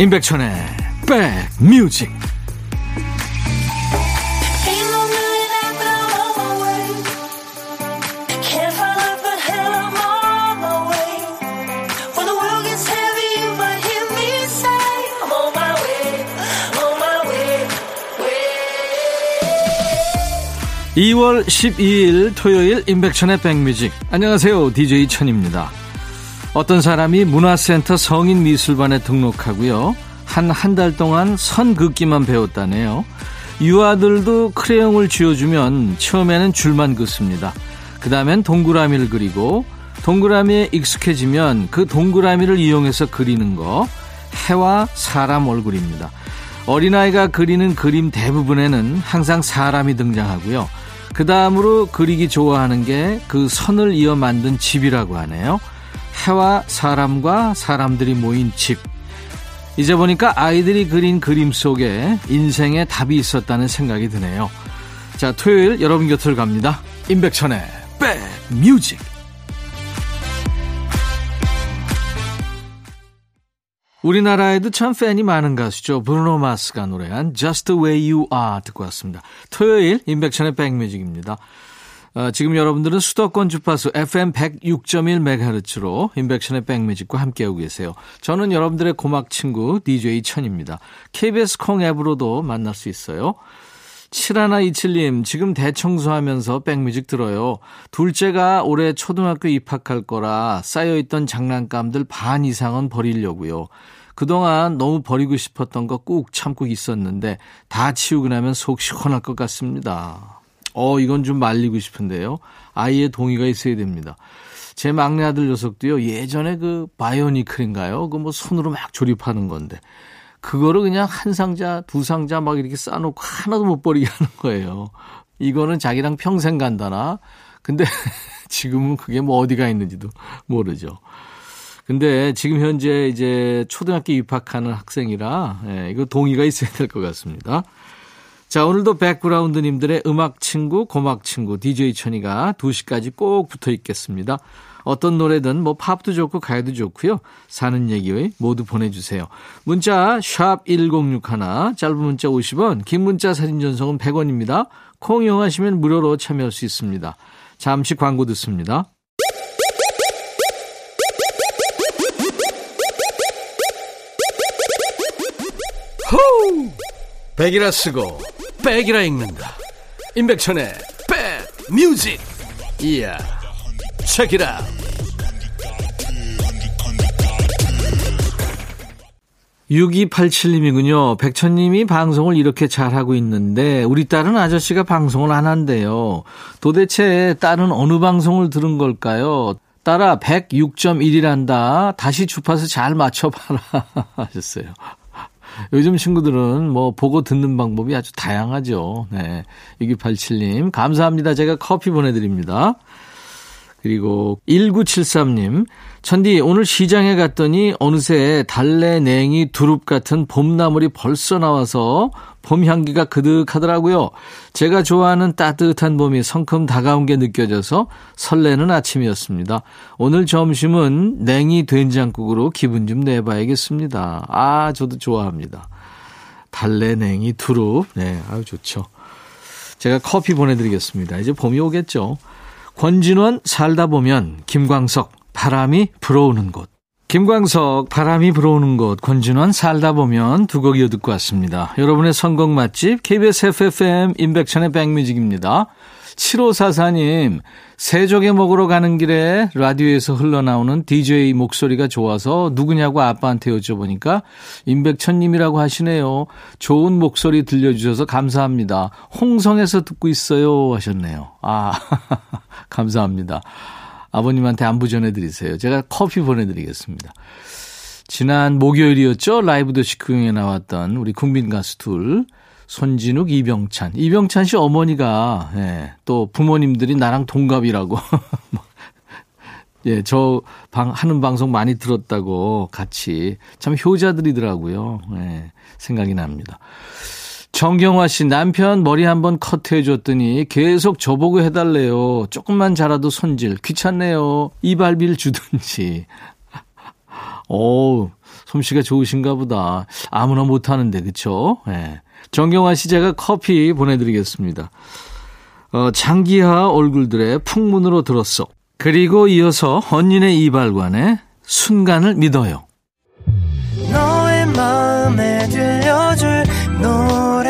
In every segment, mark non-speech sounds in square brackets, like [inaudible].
임백천의 백뮤직. (2월 12일) 토요일 임백천의 백뮤직. 안녕하세요. DJ 천입니다 어떤 사람이 문화센터 성인미술반에 등록하고요. 한 한 달 동안 선 긋기만 배웠다네요. 유아들도 크레용을 쥐어주면 처음에는 줄만 긋습니다. 그 다음엔 동그라미를 그리고 동그라미에 익숙해지면 그 동그라미를 이용해서 그리는 거 해와 사람 얼굴입니다. 어린아이가 그리는 그림 대부분에는 항상 사람이 등장하고요. 그 다음으로 그리기 좋아하는 게 그 선을 이어 만든 집이라고 하네요. 해와 사람과 사람들이 모인 집. 이제 보니까 아이들이 그린 그림 속에 인생의 답이 있었다는 생각이 드네요. 자, 토요일 여러분 곁을 갑니다. 임백천의 백뮤직. 우리나라에도 참 팬이 많은 가수죠. 브루노 마스가 노래한 Just the Way You Are 듣고 왔습니다. 토요일 임백천의 백뮤직입니다. 어, 지금 여러분들은 수도권 주파수 FM 106.1MHz로 인백션의 백뮤직과 함께하고 계세요. 저는 여러분들의 고막 친구 DJ 천입니다. KBS 콩 앱으로도 만날 수 있어요. 7127님, 지금 대청소하면서 백뮤직 들어요. 둘째가 올해 초등학교 입학할 거라 쌓여있던 장난감들 반 이상은 버리려고요. 그동안 너무 버리고 싶었던 거 꾹 참고 있었는데 다 치우고 나면 속 시원할 것 같습니다. 어, 이건 좀 말리고 싶은데요. 아이의 동의가 있어야 됩니다. 제 막내 아들 녀석도요, 예전에 그 바이오니클인가요? 그 뭐 손으로 막 조립하는 건데. 그거를 그냥 한 상자, 두 상자 막 이렇게 쌓아놓고 하나도 못 버리게 하는 거예요. 이거는 자기랑 평생 간다나? 근데 [laughs] 지금은 그게 뭐 어디가 있는지도 모르죠. 근데 지금 현재 이제 초등학교 입학하는 학생이라, 예, 이거 동의가 있어야 될 것 같습니다. 자, 오늘도 백그라운드님들의 음악 친구, 고막 친구, DJ 천이가 2시까지 꼭 붙어 있겠습니다. 어떤 노래든 뭐 팝도 좋고 가요도 좋고요. 사는 얘기 모두 보내주세요. 문자 샵 1061, 짧은 문자 50원, 긴 문자 사진 전송은 100원입니다. 콩 이용하시면 무료로 참여할 수 있습니다. 잠시 광고 듣습니다. 호우! 백이라 쓰고 백이라 읽는다. 임백천의 백 뮤직. 이야. 책이라. (6287님이군요) 백천님이 방송을 이렇게 잘하고 있는데 우리 딸은 아저씨가 방송을 안 한대요 도대체 딸은 어느 방송을 들은 걸까요 딸아 106.1이란다 다시 주파수 잘 맞춰봐라 [laughs] 하셨어요 요즘 친구들은 뭐 보고 듣는 방법이 아주 다양하죠. 네. 6287님, 감사합니다. 제가 커피 보내드립니다. 그리고 1973님, 천디, 오늘 시장에 갔더니 어느새 달래, 냉이, 두릅 같은 봄나물이 벌써 나와서 봄 향기가 그득하더라고요. 제가 좋아하는 따뜻한 봄이 성큼 다가온 게 느껴져서 설레는 아침이었습니다. 오늘 점심은 냉이 된장국으로 기분 좀 내봐야겠습니다. 아, 저도 좋아합니다. 달래, 냉이, 두릅. 네, 아유, 좋죠. 제가 커피 보내드리겠습니다. 이제 봄이 오겠죠. 권진원 살다 보면 김광석 바람이 불어오는 곳. 김광석 바람이 불어오는 곳 권진원 살다 보면 두 곡 이어 듣고 왔습니다. 여러분의 선곡 맛집 KBS FFM 인백천의 백뮤직입니다. 7544님 세조개 먹으러 가는 길에 라디오에서 흘러나오는 DJ 목소리가 좋아서 누구냐고 아빠한테 여쭤보니까 임백천님이라고 하시네요. 좋은 목소리 들려주셔서 감사합니다. 홍성에서 듣고 있어요 하셨네요. 아 [laughs] 감사합니다. 아버님한테 안부 전해드리세요. 제가 커피 보내드리겠습니다. 지난 목요일이었죠. 라이브 더 시크용에 나왔던 우리 국민 가수 둘. 손진욱, 이병찬. 이병찬 씨 어머니가, 예, 또 부모님들이 나랑 동갑이라고. [laughs] 예, 저 방, 하는 방송 많이 들었다고 같이. 참 효자들이더라고요. 예, 생각이 납니다. 정경화 씨 남편 머리 한번 커트해 줬더니 계속 저보고 해달래요. 조금만 자라도 손질 귀찮네요. 이발비를 주든지. [laughs] 오 솜씨가 좋으신가 보다. 아무나 못하는데, 그쵸? 예. 정경화 씨 제가 커피 보내드리겠습니다. 어, 장기하 얼굴들의 풍문으로 들었어. 그리고 이어서 헌인의 이발관의 순간을 믿어요. 너의 마음에 들려줄 노래에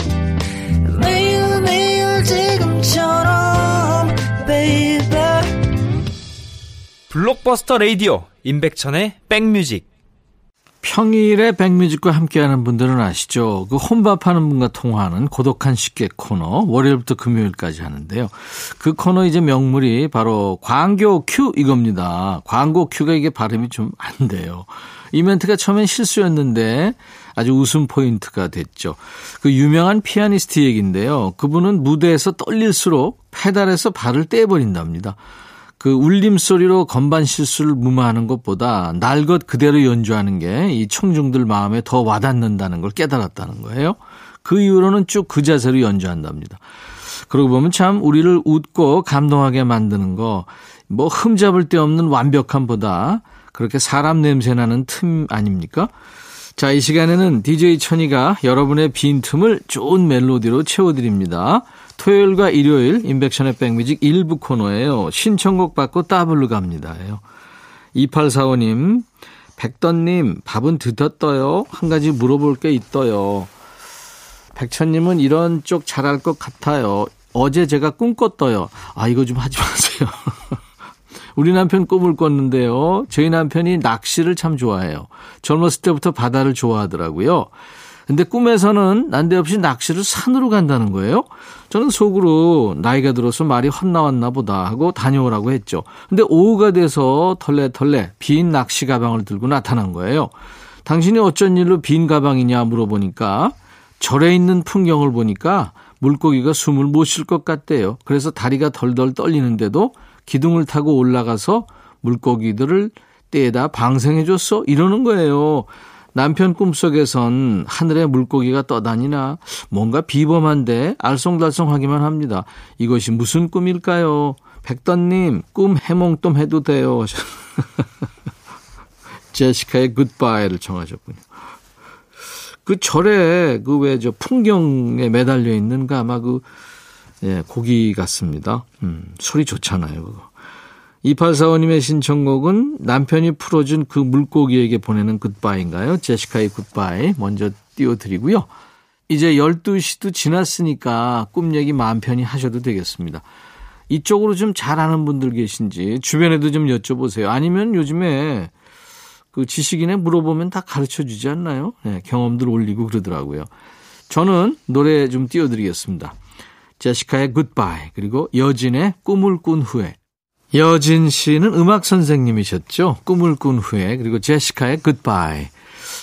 블록버스터 레이디오 임백천의 백뮤직 평일에 백뮤직과 함께하는 분들은 아시죠? 그 혼밥하는 분과 통화하는 고독한 식객 코너 월요일부터 금요일까지 하는데요. 그 코너 이제 명물이 바로 광교 큐 이겁니다. 광고 큐가 이게 발음이 좀 안 돼요. 이 멘트가 처음엔 실수였는데 아주 웃음 포인트가 됐죠. 그 유명한 피아니스트 얘기인데요. 그분은 무대에서 떨릴수록 페달에서 발을 떼버린답니다. 그 울림소리로 건반 실수를 무마하는 것보다 날 것 그대로 연주하는 게 이 청중들 마음에 더 와닿는다는 걸 깨달았다는 거예요. 그 이후로는 쭉 그 자세로 연주한답니다. 그러고 보면 참 우리를 웃고 감동하게 만드는 거, 뭐 흠잡을 데 없는 완벽함보다 그렇게 사람 냄새 나는 틈 아닙니까? 자, 이 시간에는 DJ 천이가 여러분의 빈틈을 좋은 멜로디로 채워드립니다. 토요일과 일요일 인백션의 백뮤직 일부 코너예요. 신청곡 받고 따블로 갑니다. 2845님, 백던님, 밥은 드셨어요? 한 가지 물어볼 게 있어요. 백천님은 이런 쪽 잘할 것 같아요. 어제 제가 꿈 꿨어요. 아, 이거 좀 하지 마세요. [laughs] 우리 남편 꿈을 꿨는데요. 저희 남편이 낚시를 참 좋아해요. 젊었을 때부터 바다를 좋아하더라고요. 근데 꿈에서는 난데없이 낚시를 산으로 간다는 거예요. 저는 속으로 나이가 들어서 말이 헛나왔나 보다 하고 다녀오라고 했죠. 근데 오후가 돼서 털레털레 빈 낚시 가방을 들고 나타난 거예요. 당신이 어쩐 일로 빈 가방이냐 물어보니까 절에 있는 풍경을 보니까 물고기가 숨을 못 쉴 것 같대요. 그래서 다리가 덜덜 떨리는데도 기둥을 타고 올라가서 물고기들을 떼다 방생해줬어? 이러는 거예요. 남편 꿈속에선 하늘에 물고기가 떠다니나 뭔가 비범한데 알쏭달쏭하기만 합니다. 이것이 무슨 꿈일까요? 백던님, 꿈 해몽 좀 해도 돼요. [laughs] 제시카의 굿바이를 청하셨군요. 그 절에 그 왜 저 풍경에 매달려 있는 가 아마 그 예, 고기 같습니다. 음, 소리 좋잖아요, 그거. 2845님의 신청곡은 남편이 풀어준 그 물고기에게 보내는 굿바이인가요? 제시카의 굿바이 먼저 띄워드리고요. 이제 12시도 지났으니까 꿈 얘기 마음 편히 하셔도 되겠습니다. 이쪽으로 좀 잘 아는 분들 계신지 주변에도 좀 여쭤보세요. 아니면 요즘에 그 지식인에 물어보면 다 가르쳐 주지 않나요? 네, 경험들 올리고 그러더라고요. 저는 노래 좀 띄워드리겠습니다. 제시카의 굿바이 그리고 여진의 꿈을 꾼 후에 여진 씨는 음악 선생님이셨죠. 꿈을 꾼 후에 그리고 제시카의 굿바이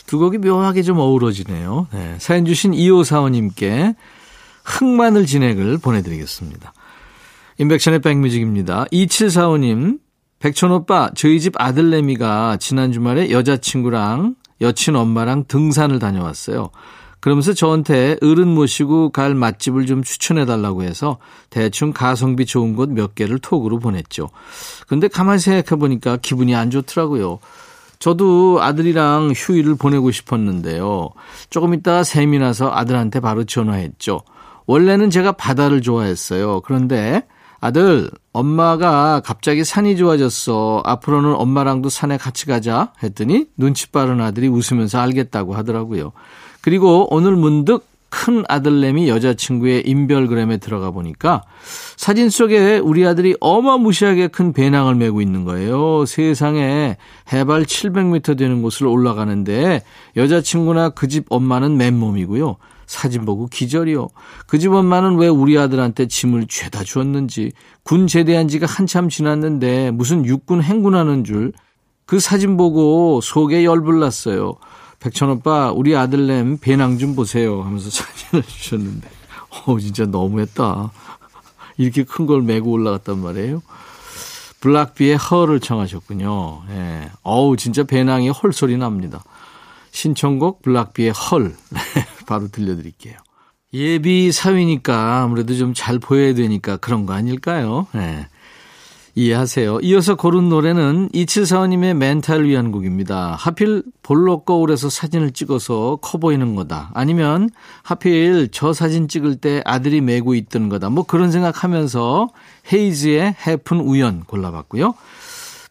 두 곡이 묘하게 좀 어우러지네요. 네, 사연 주신 2545님께 흑마늘 진액을 보내드리겠습니다. 인백션의 백뮤직입니다. 2745님 백천 오빠 저희 집 아들내미가 지난 주말에 여자친구랑 여친 엄마랑 등산을 다녀왔어요. 그러면서 저한테 어른 모시고 갈 맛집을 좀 추천해 달라고 해서 대충 가성비 좋은 곳 몇 개를 톡으로 보냈죠. 근데 가만히 생각해 보니까 기분이 안 좋더라고요. 저도 아들이랑 휴일을 보내고 싶었는데요. 조금 있다가 샘이 나서 아들한테 바로 전화했죠. 원래는 제가 바다를 좋아했어요. 그런데 아들, 엄마가 갑자기 산이 좋아졌어. 앞으로는 엄마랑도 산에 같이 가자. 했더니 눈치 빠른 아들이 웃으면서 알겠다고 하더라고요. 그리고 오늘 문득 큰 아들내미 여자친구의 인별그램에 들어가 보니까 사진 속에 우리 아들이 어마무시하게 큰 배낭을 메고 있는 거예요. 세상에 해발 700m 되는 곳을 올라가는데 여자친구나 그 집 엄마는 맨몸이고요. 사진 보고 기절이요. 그 집 엄마는 왜 우리 아들한테 짐을 죄다 주었는지 군 제대한 지가 한참 지났는데 무슨 육군 행군하는 줄 그 사진 보고 속에 열불 났어요. 백천 오빠, 우리 아들냄 배낭 좀 보세요. 하면서 [laughs] 사진을 주셨는데. 어, 진짜 너무했다. 이렇게 큰 걸 메고 올라갔단 말이에요. 블락비의 허를 청하셨군요. 예. 어우, 진짜 배낭이 헐 소리 납니다. 신청곡 블락비의 헐. [laughs] 바로 들려드릴게요. 예비 사위니까 아무래도 좀 잘 보여야 되니까 그런 거 아닐까요? 예. 이해하세요. 이어서 고른 노래는 이칠사원님의 멘탈 위한 곡입니다. 하필 볼록 거울에서 사진을 찍어서 커 보이는 거다. 아니면 하필 저 사진 찍을 때 아들이 메고 있던 거다. 뭐 그런 생각하면서 헤이즈의 해픈 우연 골라봤고요.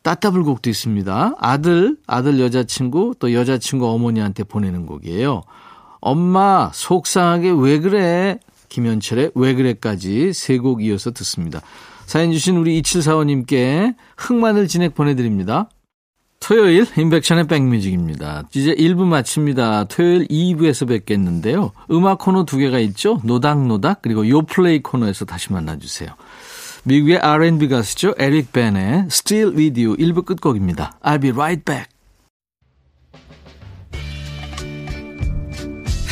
따따블 곡도 있습니다. 아들, 아들 여자친구, 또 여자친구 어머니한테 보내는 곡이에요. 엄마, 속상하게 왜 그래? 김현철의 왜 그래까지 세 곡 이어서 듣습니다. 사연 주신 우리 2745님께 흑마늘 진액 보내드립니다. 토요일 인백션의 백뮤직입니다. 이제 1부 마칩니다. 토요일 2부에서 뵙겠는데요. 음악 코너 두 개가 있죠. 노닥노닥 그리고 요플레이 코너에서 다시 만나주세요. 미국의 R&B 가수죠. 에릭 벤의 Still With You 1부 끝곡입니다. I'll be right back.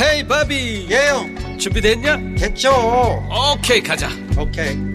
헤이 바비 예영 준비됐냐? 됐죠 오케이 가자 오케이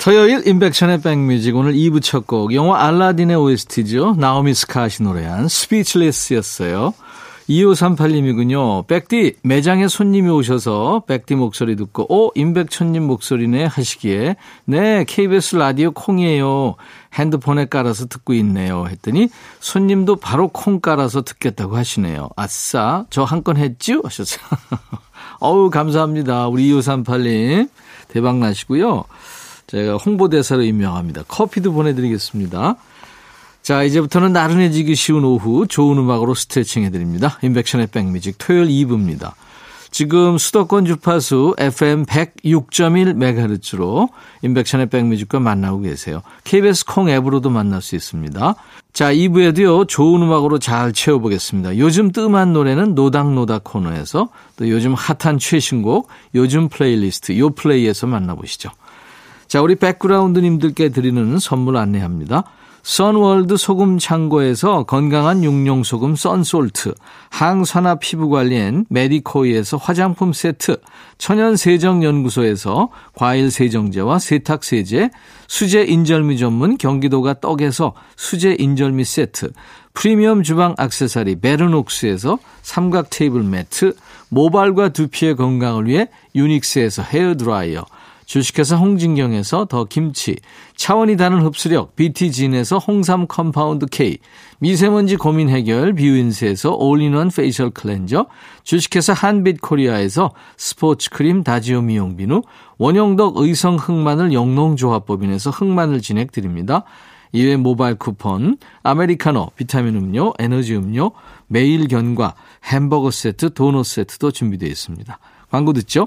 토요일 인백션의 백뮤직 오늘 2부 첫 곡 영화 알라딘의 OST죠. 나오미 스카시 노래한 스피치레스였어요. 2538님이군요. 백디 매장에 손님이 오셔서 백디 목소리 듣고 오 임백천님 목소리네 하시기에 네 KBS 라디오 콩이에요. 핸드폰에 깔아서 듣고 있네요. 했더니 손님도 바로 콩 깔아서 듣겠다고 하시네요. 아싸 저 한 건 했죠? 하셨어요. [laughs] 어우 감사합니다. 우리 2538님 대박 나시고요. 제가 홍보대사로 임명합니다. 커피도 보내드리겠습니다. 자, 이제부터는 나른해지기 쉬운 오후 좋은 음악으로 스트레칭 해드립니다. 인백션의 백뮤직 토요일 2부입니다. 지금 수도권 주파수 FM 106.1MHz로 임백천의 백뮤직과 만나고 계세요. KBS 콩 앱으로도 만날 수 있습니다. 자, 2부에도요, 좋은 음악으로 잘 채워보겠습니다. 요즘 뜸한 노래는 노닥노닥 코너에서 또 요즘 핫한 최신곡, 요즘 플레이리스트, 요 플레이에서 만나보시죠. 자, 우리 background님들께 드리는 선물 안내합니다. 선월드 소금 창고에서 건강한 육룡 소금 썬솔트, 항산화 피부 관리엔 메디코이에서 화장품 세트, 천연 세정 연구소에서 과일 세정제와 세탁 세제, 수제 인절미 전문 경기도가 떡에서 수제 인절미 세트, 프리미엄 주방 악세사리 베르녹스에서 삼각 테이블 매트, 모발과 두피의 건강을 위해 유닉스에서 헤어 드라이어 주식회사 홍진경에서 더 김치, 차원이 다른 흡수력 BT진에서 홍삼 compound K, 미세먼지 고민 해결 뷰인스에서 all-in-one facial cleanser, 주식회사 한빛코리아에서 스포츠 크림 다지오 미용 비누, 원형덕 의성 흑마늘 영농조합법인에서 흑마늘 진행 드립니다. 이외 모바일 쿠폰, 아메리카노, 비타민 음료, 에너지 음료, 매일 견과, 햄버거 세트, 도넛 세트도 준비되어 있습니다. 광고 듣죠?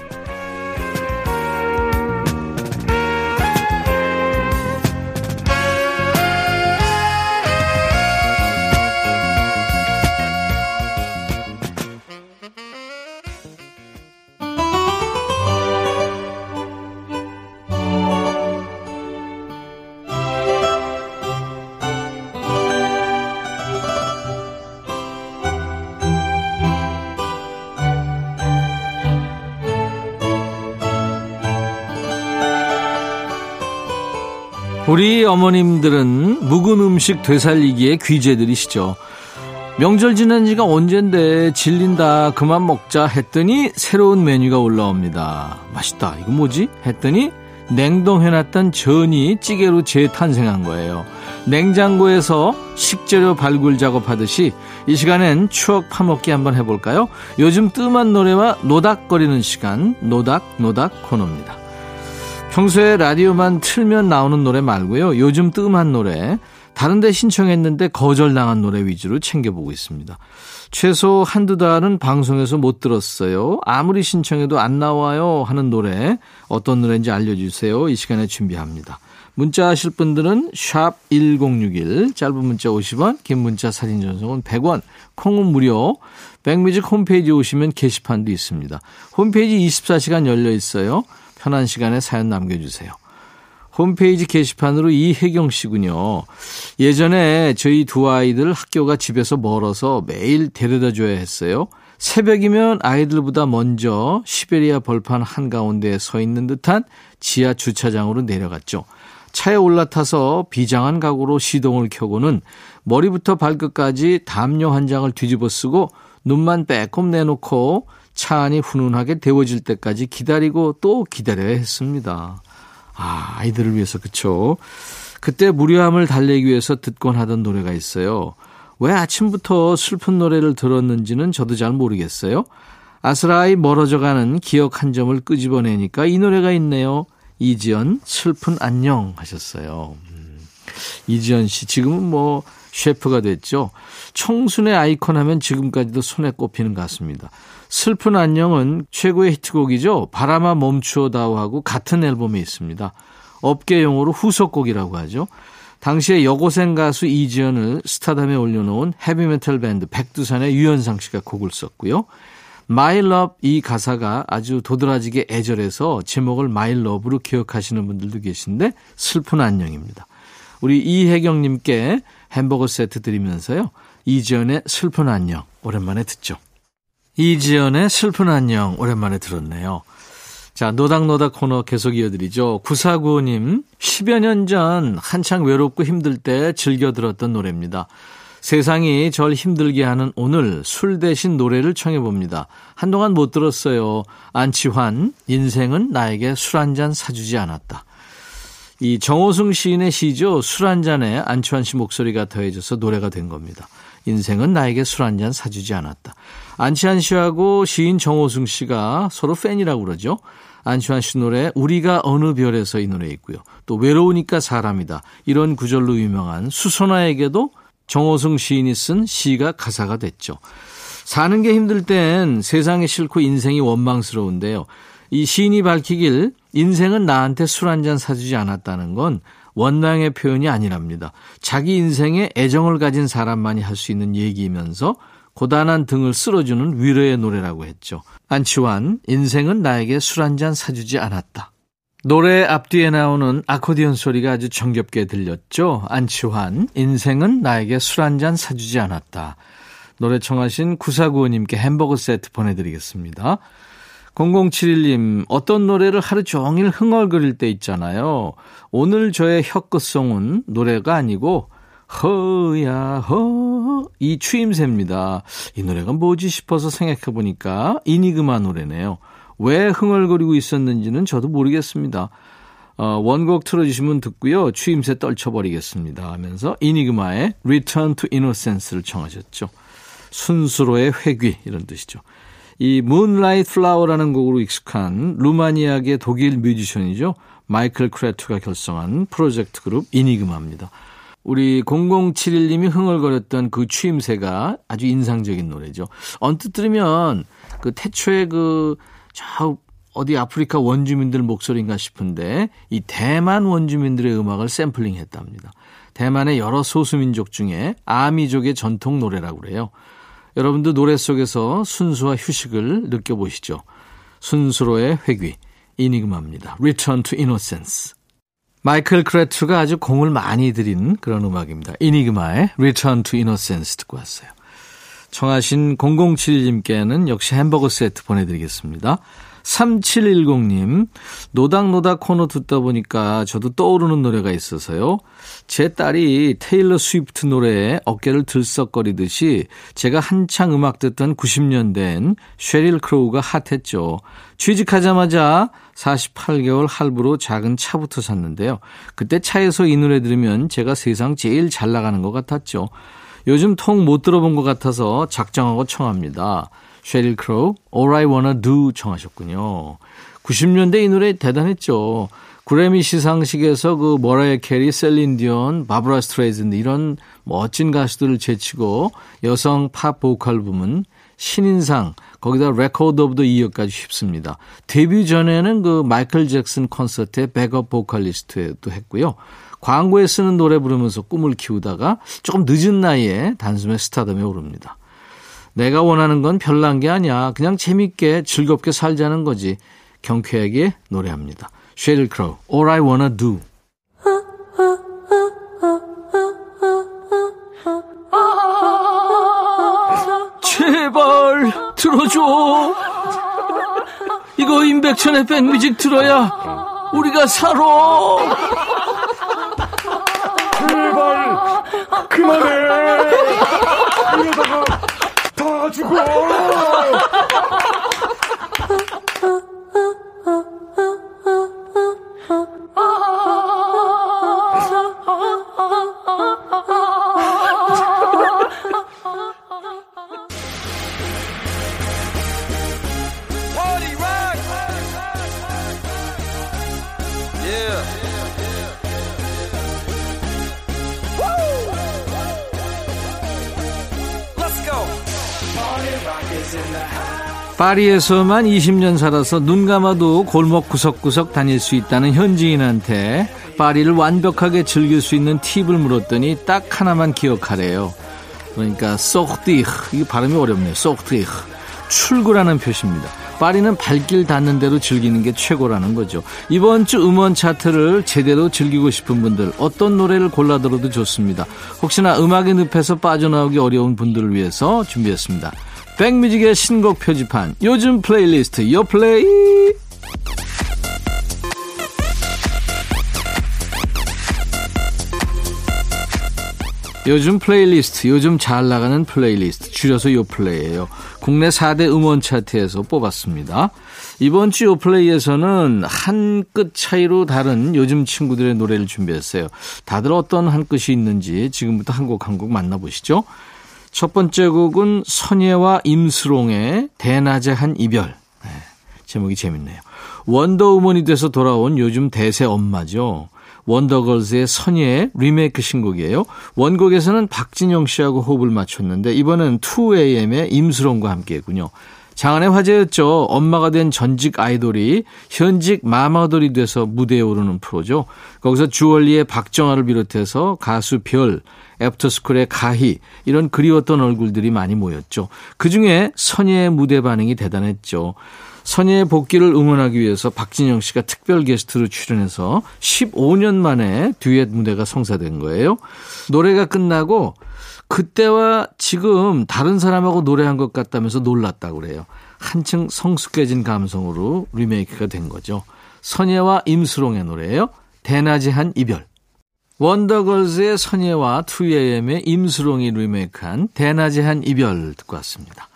우리 어머님들은 묵은 음식 되살리기에 귀재들이시죠. 명절 지난 지가 언젠데 질린다 그만 먹자 했더니 새로운 메뉴가 올라옵니다. 맛있다 이거 뭐지? 했더니 냉동해놨던 전이 찌개로 재탄생한 거예요. 냉장고에서 식재료 발굴 작업하듯이 이 시간엔 추억 파먹기 한번 해볼까요? 요즘 뜸한 노래와 노닥거리는 시간 노닥노닥 코너입니다. 평소에 라디오만 틀면 나오는 노래 말고요. 요즘 뜸한 노래 다른 데 신청했는데 거절당한 노래 위주로 챙겨보고 있습니다. 최소 한두 달은 방송에서 못 들었어요. 아무리 신청해도 안 나와요 하는 노래 어떤 노래인지 알려주세요. 이 시간에 준비합니다. 문자 하실 분들은 샵 1061, 짧은 문자 50원, 긴 문자 사진 전송은 100원, 콩은 무료, 백뮤직 홈페이지 오시면 게시판도 있습니다. 홈페이지 24시간 열려 있어요. 편한 시간에 사연 남겨주세요. 홈페이지 게시판으로 이혜경 씨군요. 예전에 저희 두 아이들 학교가 집에서 멀어서 매일 데려다 줘야 했어요. 새벽이면 아이들보다 먼저 시베리아 벌판 한가운데에 서 있는 듯한 지하 주차장으로 내려갔죠. 차에 올라타서 비장한 각오로 시동을 켜고는 머리부터 발끝까지 담요 한 장을 뒤집어 쓰고 눈만 빼꼼 내놓고 차 안이 훈훈하게 데워질 때까지 기다리고 또 기다려야 했습니다. 아, 아이들을 위해서 그쵸. 그때 무료함을 달래기 위해서 듣곤 하던 노래가 있어요. 왜 아침부터 슬픈 노래를 들었는지는 저도 잘 모르겠어요. 아스라이 멀어져가는 기억 한 점을 끄집어내니까 이 노래가 있네요. 이지연 슬픈 안녕 하셨어요. 음, 이지연 씨 지금은 뭐 셰프가 됐죠. 청순의 아이콘 하면 지금까지도 손에 꼽히는 것 같습니다. 슬픈 안녕은 최고의 히트곡이죠. 바람아 멈추어다오 하고 같은 앨범에 있습니다. 업계 용어로 후속곡이라고 하죠. 당시에 여고생 가수 이지연을 스타덤에 올려놓은 헤비메탈 밴드 백두산의 유현상 씨가 곡을 썼고요. My Love 이 가사가 아주 도드라지게 애절해서 제목을 My Love로 기억하시는 분들도 계신데 슬픈 안녕입니다. 우리 이혜경님께 햄버거 세트 드리면서요. 이지연의 슬픈 안녕 오랜만에 듣죠. 이지연의 슬픈 안녕 오랜만에 들었네요. 자, 노닥노닥 코너 계속 이어드리죠. 9495님, 10여 년 전 한창 외롭고 힘들 때 즐겨 들었던 노래입니다. 세상이 절 힘들게 하는 오늘 술 대신 노래를 청해 봅니다. 한동안 못 들었어요. 안치환, 인생은 나에게 술 한 잔 사주지 않았다. 이 정호승 시인의 시죠. 술 한 잔에 안치환 씨 목소리가 더해져서 노래가 된 겁니다. 인생은 나에게 술 한 잔 사주지 않았다. 안치환 씨하고 시인 정호승 씨가 서로 팬이라고 그러죠. 안치환 씨 노래 우리가 어느 별에서 이 노래 있고요. 또 외로우니까 사람이다. 이런 구절로 유명한 수선화에게도 정호승 시인이 쓴 시가 가사가 됐죠. 사는 게 힘들 땐 세상이 싫고 인생이 원망스러운데요. 이 시인이 밝히길 인생은 나한테 술 한 잔 사주지 않았다는 건 원망의 표현이 아니랍니다. 자기 인생에 애정을 가진 사람만이 할 수 있는 얘기이면서 고단한 등을 쓸어주는 위로의 노래라고 했죠. 안치환, 인생은 나에게 술 한 잔 사주지 않았다. 노래 앞뒤에 나오는 아코디언 소리가 아주 정겹게 들렸죠. 안치환, 인생은 나에게 술 한 잔 사주지 않았다. 노래 청하신 구사구호님께 햄버거 세트 보내드리겠습니다. 0071님, 어떤 노래를 하루 종일 흥얼거릴 때 있잖아요. 오늘 저의 혀끝송은 노래가 아니고, 허야, 허, 이 추임새입니다. 이 노래가 뭐지 싶어서 생각해보니까 이니그마 노래네요. 왜 흥얼거리고 있었는지는 저도 모르겠습니다. 어, 원곡 틀어주시면 듣고요. 추임새 떨쳐버리겠습니다. 하면서 이니그마의 Return to Innocence를 청하셨죠. 순수로의 회귀 이런 뜻이죠. 이 Moonlight Flower라는 곡으로 익숙한 루마니아계 독일 뮤지션이죠. 마이클 크레트가 결성한 프로젝트 그룹 이니그마입니다. 우리 0071님이 흥얼거렸던 그 추임새가 아주 인상적인 노래죠. 언뜻 들으면 그 태초에 그, 저, 어디 아프리카 원주민들 목소리인가 싶은데 이 대만 원주민들의 음악을 샘플링 했답니다. 대만의 여러 소수민족 중에 아미족의 전통 노래라고 그래요. 여러분도 노래 속에서 순수와 휴식을 느껴보시죠. 순수로의 회귀, 이니그마입니다. Return to Innocence. 마이클 크레트가 아주 공을 많이 들인 그런 음악입니다. 이니그마의 Return to Innocence 듣고 왔어요. 청하신 007님께는 역시 햄버거 세트 보내드리겠습니다. 3710님, 노닥노닥 코너 듣다 보니까 저도 떠오르는 노래가 있어서요. 제 딸이 테일러 스위프트 노래에 어깨를 들썩거리듯이 제가 한창 음악 듣던 90년대엔 쉐릴 크로우가 핫했죠. 취직하자마자 48개월 할부로 작은 차부터 샀는데요. 그때 차에서 이 노래 들으면 제가 세상 제일 잘 나가는 것 같았죠. 요즘 통 못 들어본 것 같아서 작정하고 청합니다. 쉐릴 크로우, All I Wanna Do 청하셨군요. 90년대 이 노래 대단했죠. 그래미 시상식에서 그 머라이어 캐리, 셀린 디온, 바브라 스트레이즌 이런 멋진 가수들을 제치고 여성 팝 보컬 부문 신인상 거기다 Record of the Year까지 휩씁니다. 데뷔 전에는 그 마이클 잭슨 콘서트의 백업 보컬리스트도 했고요. 광고에 쓰는 노래 부르면서 꿈을 키우다가 조금 늦은 나이에 단숨에 스타덤에 오릅니다. 내가 원하는 건 별난 게 아니야. 그냥 재밌게 즐겁게 살자는 거지. 경쾌하게 노래합니다. 쉐릴 크로우, All I Wanna Do. 제발 들어줘. 이거 임백천의 백뮤직 들어야 우리가 살아. 제발 그만해. [laughs] 이러다가 다 죽어. 파리에서만 20년 살아서 눈 감아도 골목 구석구석 다닐 수 있다는 현지인한테 파리를 완벽하게 즐길 수 있는 팁을 물었더니 딱 하나만 기억하래요. 그러니까 소흐디흐 이 발음이 어렵네요. 소흐디흐 출구라는 표시입니다. 파리는 발길 닿는 대로 즐기는 게 최고라는 거죠. 이번 주 음원 차트를 제대로 즐기고 싶은 분들 어떤 노래를 골라 들어도 좋습니다. 혹시나 음악의 늪에서 빠져나오기 어려운 분들을 위해서 준비했습니다. 백뮤직의 신곡 표지판 요즘 플레이리스트 요플레이 요즘 플레이리스트 요즘 잘 나가는 플레이리스트 줄여서 요플레이예요. 국내 4대 음원 차트에서 뽑았습니다. 이번 주 요플레이에서는 한 끗 차이로 다른 요즘 친구들의 노래를 준비했어요. 다들 어떤 한 끗이 있는지 지금부터 한 곡 한 곡 만나보시죠 첫 번째 곡은 선예와 임수롱의 대낮의 한 이별. 네, 제목이 재밌네요. 원더우먼이 돼서 돌아온 요즘 대세 엄마죠. 원더걸스의 선예의 리메이크 신곡이에요. 원곡에서는 박진영 씨하고 호흡을 맞췄는데 이번엔 2AM의 임수롱과 함께했군요. 장안의 화제였죠. 엄마가 된 전직 아이돌이 현직 마마돌이 돼서 무대에 오르는 프로죠. 거기서 주얼리의 박정아를 비롯해서 가수 별, 애프터스쿨의 가희 이런 그리웠던 얼굴들이 많이 모였죠. 그중에 선예의 무대 반응이 대단했죠. 선예의 복귀를 응원하기 위해서 박진영 씨가 특별 게스트로 출연해서 15년 만에 듀엣 무대가 성사된 거예요. 노래가 끝나고 그때와 지금 다른 사람하고 노래한 것 같다면서 놀랐다고 그래요. 한층 성숙해진 감성으로 리메이크가 된 거죠. 선예와 임수롱의 노래예요. 대낮의 한 이별. 원더걸스의 선예와 2AM의 임수롱이 리메이크한 대낮의 한 이별 듣고 왔습니다.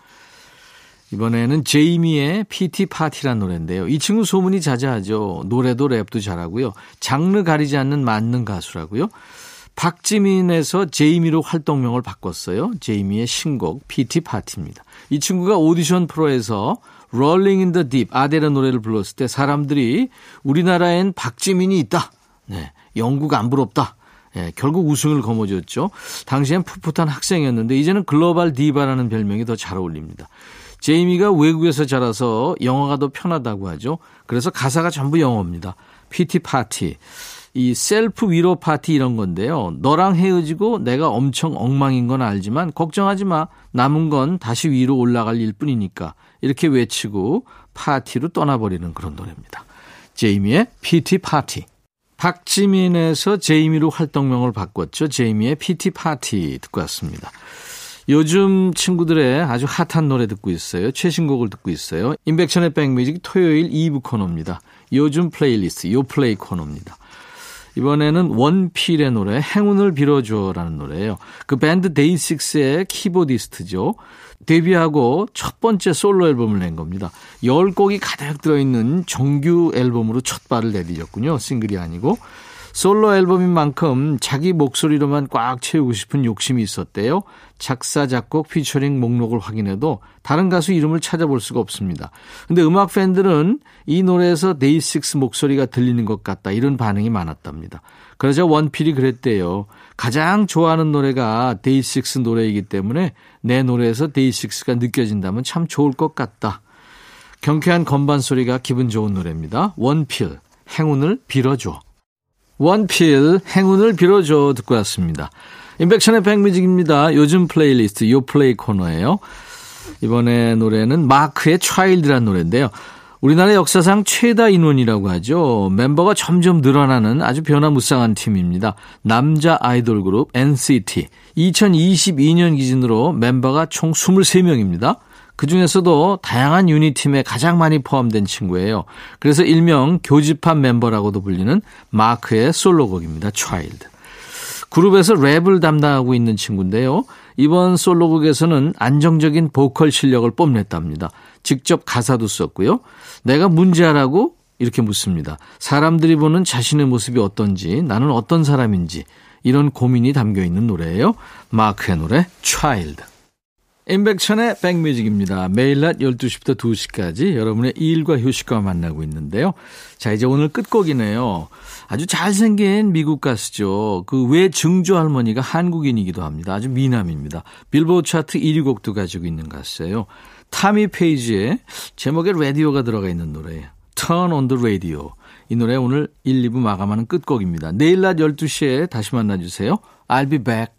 이번에는 제이미의 PT 파티란 노래인데요. 이 친구 소문이 자자하죠. 노래도 랩도 잘하고요. 장르 가리지 않는 만능 가수라고요. 박지민에서 제이미로 활동명을 바꿨어요. 제이미의 신곡 PT 파티입니다. 이 친구가 오디션 프로에서 Rolling in the Deep 아델의 노래를 불렀을 때 사람들이 우리나라엔 박지민이 있다. 네. 영국 안 부럽다. 예, 결국 우승을 거머쥐었죠. 당시엔 풋풋한 학생이었는데 이제는 글로벌 디바라는 별명이 더 잘 어울립니다. 제이미가 외국에서 자라서 영어가 더 편하다고 하죠. 그래서 가사가 전부 영어입니다. Pity Party. 이 셀프 위로 파티 이런 건데요. 너랑 헤어지고 내가 엄청 엉망인 건 알지만 걱정하지 마. 남은 건 다시 위로 올라갈 일 뿐이니까. 이렇게 외치고 파티로 떠나버리는 그런 노래입니다. 제이미의 Pity Party. 박지민에서 제이미로 활동명을 바꿨죠. 제이미의 Pity Party 듣고 왔습니다. 요즘 친구들의 아주 핫한 노래 듣고 있어요. 최신곡을 듣고 있어요. 임백천의 백뮤직 토요일 2부 코너입니다. 요즘 플레이리스트, 요플레이 코너입니다. 이번에는 원필의 노래 행운을 빌어줘라는 노래예요. 그 밴드 데이식스의 키보디스트죠. 데뷔하고 첫 번째 솔로 앨범을 낸 겁니다. 10곡이 가득 들어있는 정규 앨범으로 첫 발을 내디뎠군요. 싱글이 아니고. 솔로 앨범인 만큼 자기 목소리로만 꽉 채우고 싶은 욕심이 있었대요. 작사, 작곡, 피처링 목록을 확인해도 다른 가수 이름을 찾아볼 수가 없습니다. 근데 음악 팬들은 이 노래에서 데이식스 목소리가 들리는 것 같다. 이런 반응이 많았답니다. 그러자 원필이 그랬대요. 가장 좋아하는 노래가 데이식스 노래이기 때문에 내 노래에서 데이식스가 느껴진다면 참 좋을 것 같다. 경쾌한 건반 소리가 기분 좋은 노래입니다. 원필, 행운을 빌어줘. 원필 행운을 빌어줘 듣고 왔습니다. 인백션의 백뮤직입니다. 요즘 플레이리스트 요플레이 코너예요. 이번에 노래는 마크의 Child란 노래인데요. 우리나라 역사상 최다 인원이라고 하죠. 멤버가 점점 늘어나는 아주 변화무쌍한 팀입니다. 남자 아이돌 그룹 NCT. 2022년 기준으로 멤버가 총 23명입니다. 그 중에서도 다양한 유닛팀에 가장 많이 포함된 친구예요. 그래서 일명 교집합 멤버라고도 불리는 마크의 솔로곡입니다. Child. 그룹에서 랩을 담당하고 있는 친구인데요. 이번 솔로곡에서는 안정적인 보컬 실력을 뽐냈답니다. 직접 가사도 썼고요. 내가 문제하라고 이렇게 묻습니다. 사람들이 보는 자신의 모습이 어떤지, 나는 어떤 사람인지, 이런 고민이 담겨 있는 노래예요. 마크의 노래, Child. 임백천의 백뮤직입니다. 매일 낮 12시부터 2시까지 여러분의 일과 휴식과 만나고 있는데요. 자, 이제 오늘 끝곡이네요. 아주 잘생긴 미국 가수죠. 그 외 증조 할머니가 한국인이기도 합니다. 아주 미남입니다. 빌보드 차트 1위 곡도 가지고 있는 가수예요. 타미 페이지에 제목에 라디오가 들어가 있는 노래예요. Turn on the Radio. 이 노래 오늘 1, 2부 마감하는 끝곡입니다. 내일 낮 12시에 다시 만나주세요. I'll be back.